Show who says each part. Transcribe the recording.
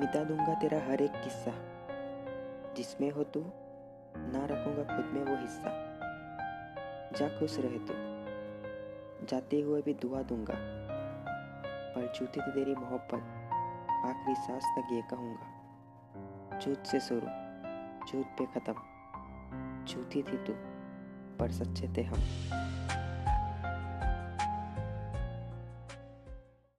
Speaker 1: मिटा दूँगा तेरा हर एक किस्सा। जिसमें हो तू, ना रखूँगा खुद में वो हिस्सा। जा खुश रहे तू। जाते हुए भी दुआ दूँगा। पर झूठी थी तेरी मोहब्बत, आखिरी सांस तक ये कहूँगा। झूठ से शुरू, झूठ पे ख़त्म। झूठी थी तू, पर सच्चे थे हम।